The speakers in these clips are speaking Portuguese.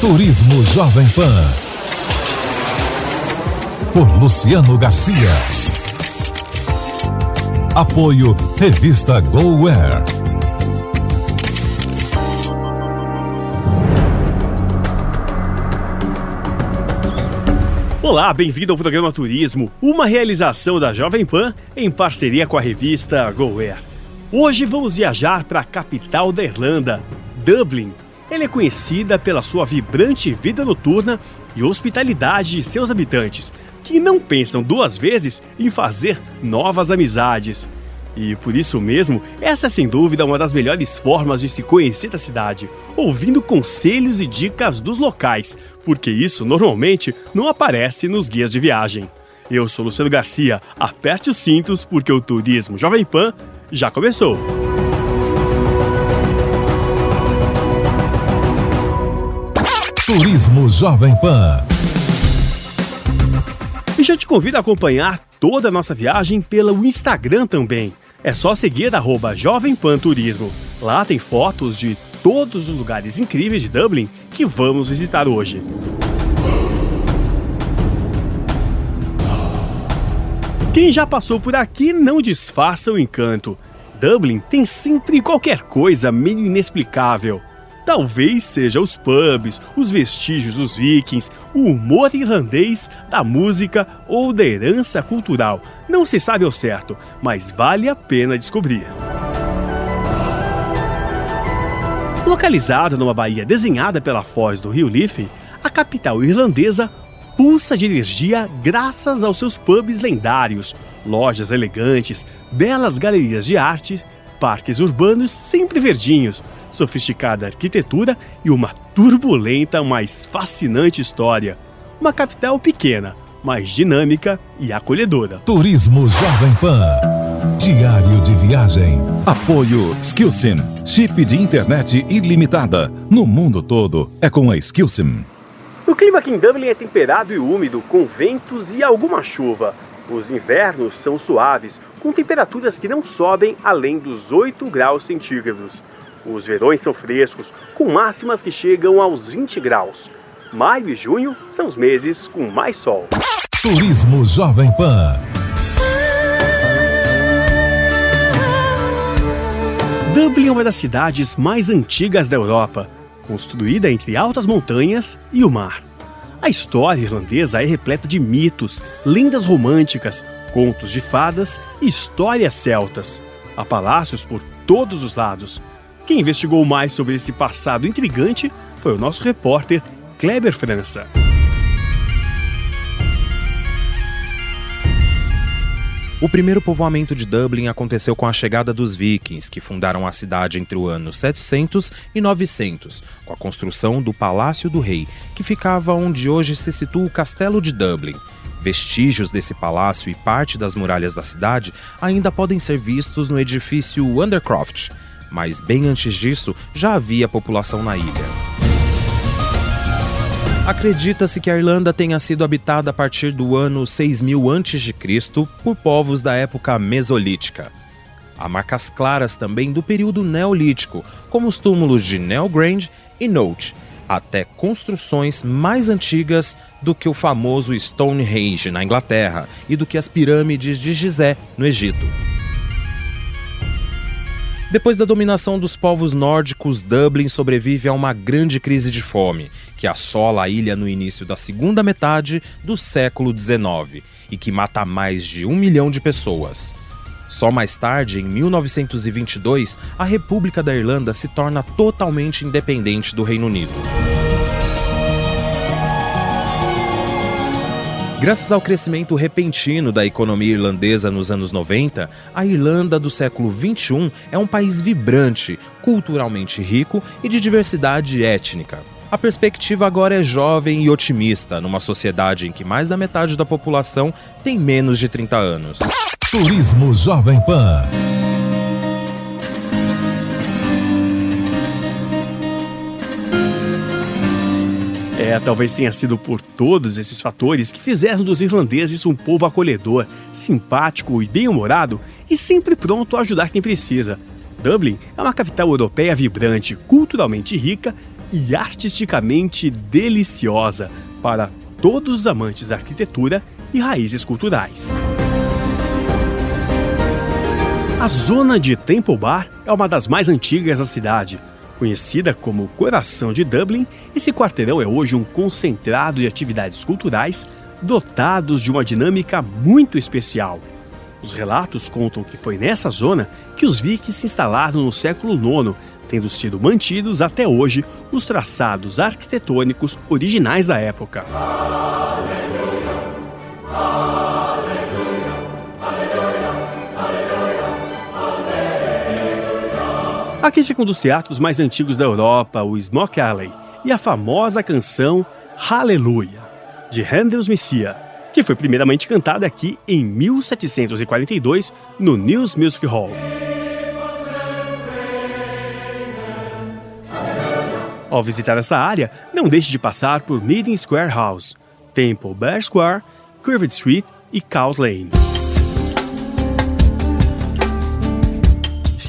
Turismo Jovem Pan. Por Luciano Garcia. Apoio Revista GoWare. Olá, bem-vindo ao programa Turismo, uma realização da Jovem Pan em parceria com a revista GoAir. Hoje vamos viajar para a capital da Irlanda, Dublin. Ela é conhecida pela sua vibrante vida noturna e hospitalidade de seus habitantes, que não pensam duas vezes em fazer novas amizades. E por isso mesmo, essa é sem dúvida uma das melhores formas de se conhecer a cidade, ouvindo conselhos e dicas dos locais, porque isso normalmente não aparece nos guias de viagem. Eu sou Luciano Garcia, aperte os cintos porque o Turismo Jovem Pan já começou. Turismo Jovem Pan. E já te convido a acompanhar toda a nossa viagem pelo Instagram também. É só seguir arroba Jovem Pan Turismo. Lá tem fotos de todos os lugares incríveis de Dublin que vamos visitar hoje. Quem já passou por aqui não disfarça o encanto. Dublin tem sempre qualquer coisa meio inexplicável. Talvez seja os pubs, os vestígios dos vikings, o humor irlandês, da música ou da herança cultural. Não se sabe ao certo, mas vale a pena descobrir. Localizada numa baía desenhada pela foz do rio Liffey, a capital irlandesa pulsa de energia graças aos seus pubs lendários, lojas elegantes, belas galerias de arte, parques urbanos sempre verdinhos, sofisticada arquitetura e uma turbulenta, mas fascinante história. Uma capital pequena, mas dinâmica e acolhedora. Turismo Jovem Pan. Diário de viagem. Apoio Skillsim. Chip de internet ilimitada. No mundo todo é com a Skillsim. O clima aqui em Dublin é temperado e úmido, com ventos e alguma chuva. Os invernos são suaves, com temperaturas que não sobem além dos 8 graus centígrados. Os verões são frescos, com máximas que chegam aos 20 graus. Maio e junho são os meses com mais sol. Turismo Jovem Pan. Dublin é uma das cidades mais antigas da Europa, construída entre altas montanhas e o mar. A história irlandesa é repleta de mitos, lendas românticas, contos de fadas e histórias celtas. Há palácios por todos os lados. Quem investigou mais sobre esse passado intrigante foi o nosso repórter Kleber França. O primeiro povoamento de Dublin aconteceu com a chegada dos vikings, que fundaram a cidade entre o ano 700 e 900, com a construção do Palácio do Rei, que ficava onde hoje se situa o Castelo de Dublin. Vestígios desse palácio e parte das muralhas da cidade ainda podem ser vistos no edifício Undercroft, mas bem antes disso já havia população na ilha. Acredita-se que a Irlanda tenha sido habitada a partir do ano 6000 a.C. por povos da época mesolítica. Há marcas claras também do período neolítico, como os túmulos de Nelgrand e Note, até construções mais antigas do que o famoso Stonehenge na Inglaterra e do que as pirâmides de Gizé no Egito. Depois da dominação dos povos nórdicos, Dublin sobrevive a uma grande crise de fome, que assola a ilha no início da segunda metade do século XIX e que mata mais de um milhão de pessoas. Só mais tarde, em 1922, a República da Irlanda se torna totalmente independente do Reino Unido. Graças ao crescimento repentino da economia irlandesa nos anos 90, a Irlanda do século 21 é um país vibrante, culturalmente rico e de diversidade étnica. A perspectiva agora é jovem e otimista, numa sociedade em que mais da metade da população tem menos de 30 anos. Turismo Jovem Pan. É, talvez tenha sido por todos esses fatores que fizeram dos irlandeses um povo acolhedor, simpático e bem-humorado e sempre pronto a ajudar quem precisa. Dublin é uma capital europeia vibrante, culturalmente rica e artisticamente deliciosa para todos os amantes da arquitetura e raízes culturais. A zona de Temple Bar é uma das mais antigas da cidade Conhecida como Coração de Dublin, esse quarteirão é hoje um concentrado de atividades culturais dotados de uma dinâmica muito especial. Os relatos contam que foi nessa zona que os vikings se instalaram no século IX, tendo sido mantidos até hoje os traçados arquitetônicos originais da época. Aqui fica um dos teatros mais antigos da Europa, o Smoke Alley, e a famosa canção Hallelujah, de Handel's Messiah, que foi primeiramente cantada aqui em 1742 no News Music Hall. Ao visitar essa área, não deixe de passar por Meeting Square House, Temple Bar Square, Curved Street e Cows Lane.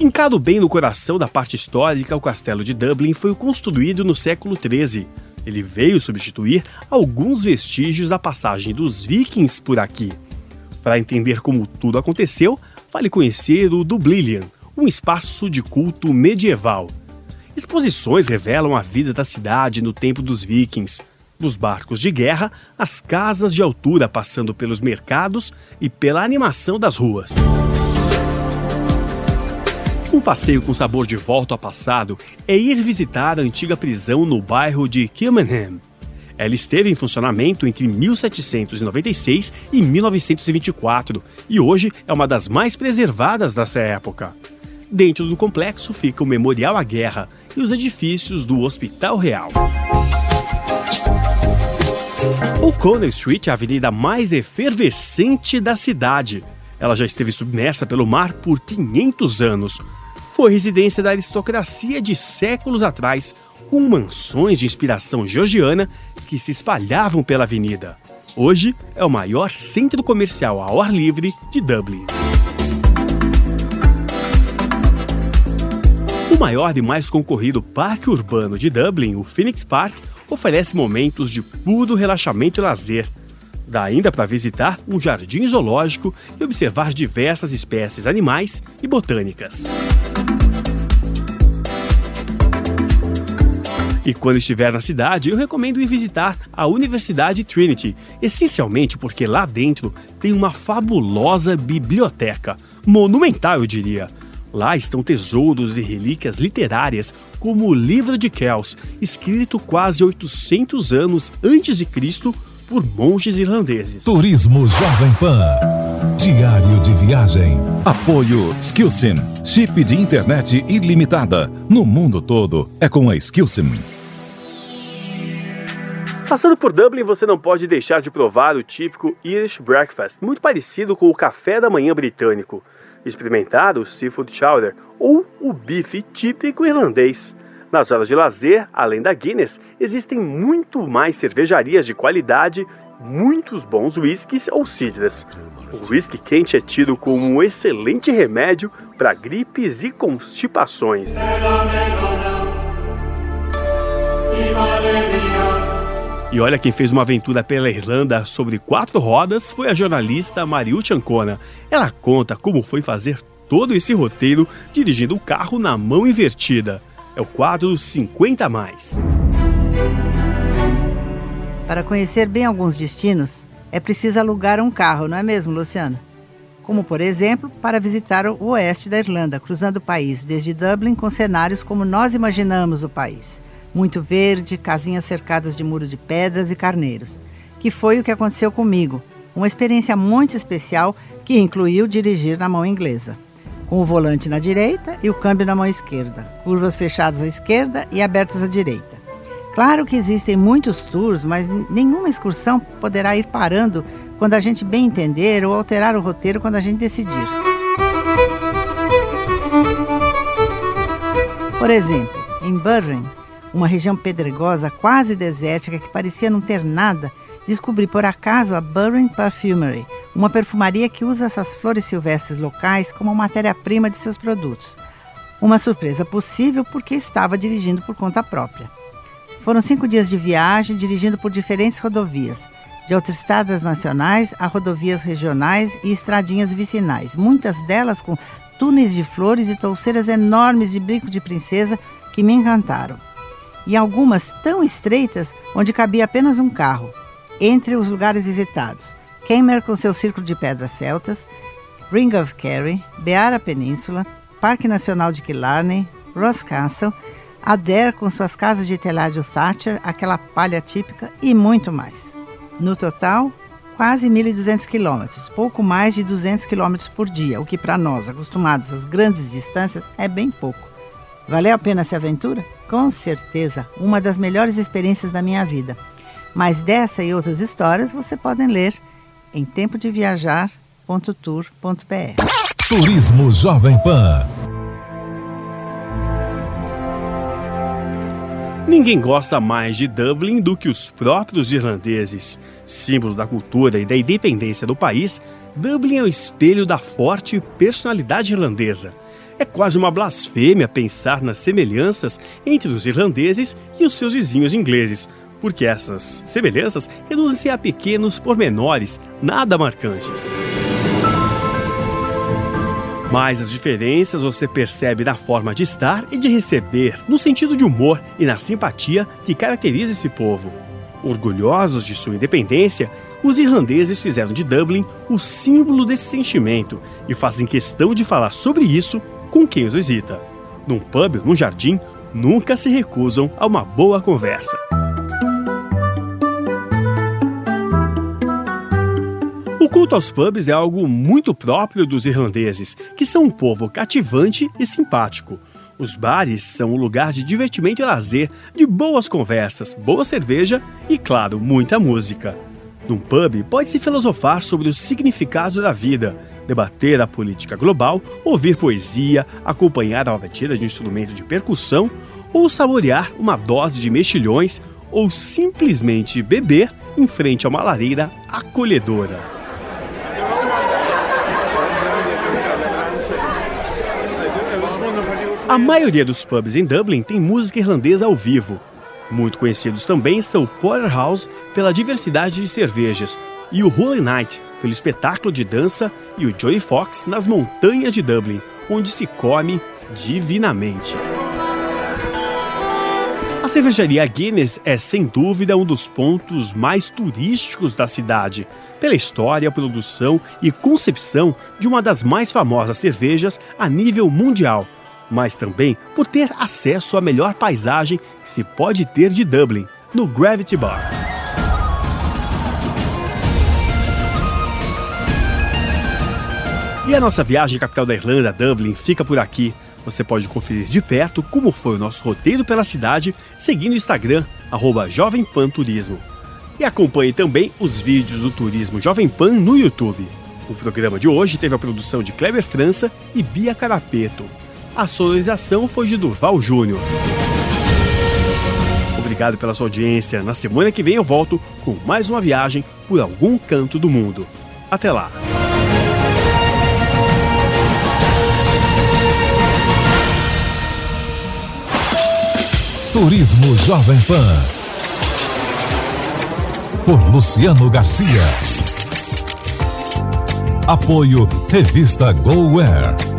Fincado bem no coração da parte histórica, o castelo de Dublin foi construído no século XIII. Ele veio substituir alguns vestígios da passagem dos vikings por aqui. Para entender como tudo aconteceu, vale conhecer o Dublilian, um espaço de culto medieval. Exposições revelam a vida da cidade no tempo dos vikings, dos barcos de guerra às casas de altura passando pelos mercados e pela animação das ruas. Um passeio com sabor de volta ao passado é ir visitar a antiga prisão no bairro de Kilmenham. Ela esteve em funcionamento entre 1796 e 1924 e hoje é uma das mais preservadas dessa época. Dentro do complexo fica o Memorial à Guerra e os edifícios do Hospital Real. O Connell Street é a avenida mais efervescente da cidade. Ela já esteve submersa pelo mar por 500 anos, foi residência da aristocracia de séculos atrás, com mansões de inspiração georgiana que se espalhavam pela avenida. Hoje é o maior centro comercial ao ar livre de Dublin. O maior e mais concorrido parque urbano de Dublin, o Phoenix Park, oferece momentos de puro relaxamento e lazer. Dá ainda para visitar um jardim zoológico e observar diversas espécies animais e botânicas. E quando estiver na cidade, eu recomendo ir visitar a Universidade Trinity, essencialmente porque lá dentro tem uma fabulosa biblioteca, monumental eu diria. Lá estão tesouros e relíquias literárias, como o Livro de Kells, escrito quase 800 anos antes de Cristo por monges irlandeses. Turismo Jovem Pan. Diário de viagem. Apoio Skillsim. Chip de internet ilimitada. No mundo todo é com a Skillsim. Passando por Dublin, você não pode deixar de provar o típico Irish Breakfast, muito parecido com o café da manhã britânico. Experimentar o Seafood Chowder ou o bife típico irlandês. Nas horas de lazer, além da Guinness, existem muito mais cervejarias de qualidade, muitos bons whiskies ou cidras. O whisky quente é tido como um excelente remédio para gripes e constipações. E olha quem fez uma aventura pela Irlanda sobre quatro rodas foi a jornalista Mariucci Ancona. Ela conta como foi fazer todo esse roteiro dirigindo o carro na mão invertida. É o quadro 50 mais. Para conhecer bem alguns destinos, é preciso alugar um carro, não é mesmo, Luciano? Como, por exemplo, para visitar o oeste da Irlanda, cruzando o país desde Dublin com cenários como nós imaginamos o país muito verde, casinhas cercadas de muro de pedras e carneiros, que foi o que aconteceu comigo uma experiência muito especial que incluiu dirigir na mão inglesa, com o volante na direita e o câmbio na mão esquerda, curvas fechadas à esquerda e abertas à direita. Claro que existem muitos tours, mas nenhuma excursão poderá ir parando quando a gente bem entender ou alterar o roteiro quando a gente decidir. Por exemplo, em Burren, uma região pedregosa quase desértica que parecia não ter nada, descobri por acaso a Burren Perfumery, uma perfumaria que usa essas flores silvestres locais como matéria-prima de seus produtos. Uma surpresa possível porque estava dirigindo por conta própria. Foram cinco dias de viagem, dirigindo por diferentes rodovias, de autoestradas nacionais a rodovias regionais e estradinhas vicinais, muitas delas com túneis de flores e touceiras enormes de brinco de princesa que me encantaram. E algumas tão estreitas onde cabia apenas um carro. Entre os lugares visitados, Keimer com seu círculo de pedras celtas, Ring of Kerry, Beara Península, Parque Nacional de Killarney, Ross Castle, Adair com suas casas de telhado Thatcher, aquela palha típica e muito mais. No total, quase 1.200 quilômetros, pouco mais de 200 quilômetros por dia, o que para nós, acostumados às grandes distâncias, é bem pouco. Valeu a pena essa aventura? Com certeza, uma das melhores experiências da minha vida. Mas dessa e outras histórias você podem ler em tempodeviajar.tour.br. Turismo Jovem Pan. Ninguém gosta mais de Dublin do que os próprios irlandeses. Símbolo da cultura e da independência do país, Dublin é o espelho da forte personalidade irlandesa. É quase uma blasfêmia pensar nas semelhanças entre os irlandeses e os seus vizinhos ingleses, porque essas semelhanças reduzem-se a pequenos pormenores, nada marcantes. Mas as diferenças você percebe na forma de estar e de receber, no sentido de humor e na simpatia que caracteriza esse povo. Orgulhosos de sua independência, os irlandeses fizeram de Dublin o símbolo desse sentimento e fazem questão de falar sobre isso com quem os visita. Num pub ou num jardim, nunca se recusam a uma boa conversa. O culto aos pubs é algo muito próprio dos irlandeses, que são um povo cativante e simpático. Os bares são um lugar de divertimento e lazer, de boas conversas, boa cerveja e, claro, muita música. Num pub, pode-se filosofar sobre o significado da vida, debater a política global, ouvir poesia, acompanhar a batida de um instrumento de percussão ou saborear uma dose de mexilhões ou simplesmente beber em frente a uma lareira acolhedora. A maioria dos pubs em Dublin tem música irlandesa ao vivo. Muito conhecidos também são o Porterhouse pela diversidade de cervejas e o Holy Night pelo espetáculo de dança e o Joy Fox nas montanhas de Dublin, onde se come divinamente. A cervejaria Guinness é sem dúvida um dos pontos mais turísticos da cidade, pela história, produção e concepção de uma das mais famosas cervejas a nível mundial mas também por ter acesso à melhor paisagem que se pode ter de Dublin, no Gravity Bar. E a nossa viagem à capital da Irlanda, Dublin, fica por aqui. Você pode conferir de perto como foi o nosso roteiro pela cidade seguindo o Instagram, arroba Jovem Pan Turismo. E acompanhe também os vídeos do Turismo Jovem Pan no YouTube. O programa de hoje teve a produção de Kleber França e Bia Carapeto. A sonorização foi de Durval Júnior. Obrigado pela sua audiência. Na semana que vem eu volto com mais uma viagem por algum canto do mundo. Até lá! Turismo Jovem Pan. Por Luciano Garcia. Apoio Revista GoWare.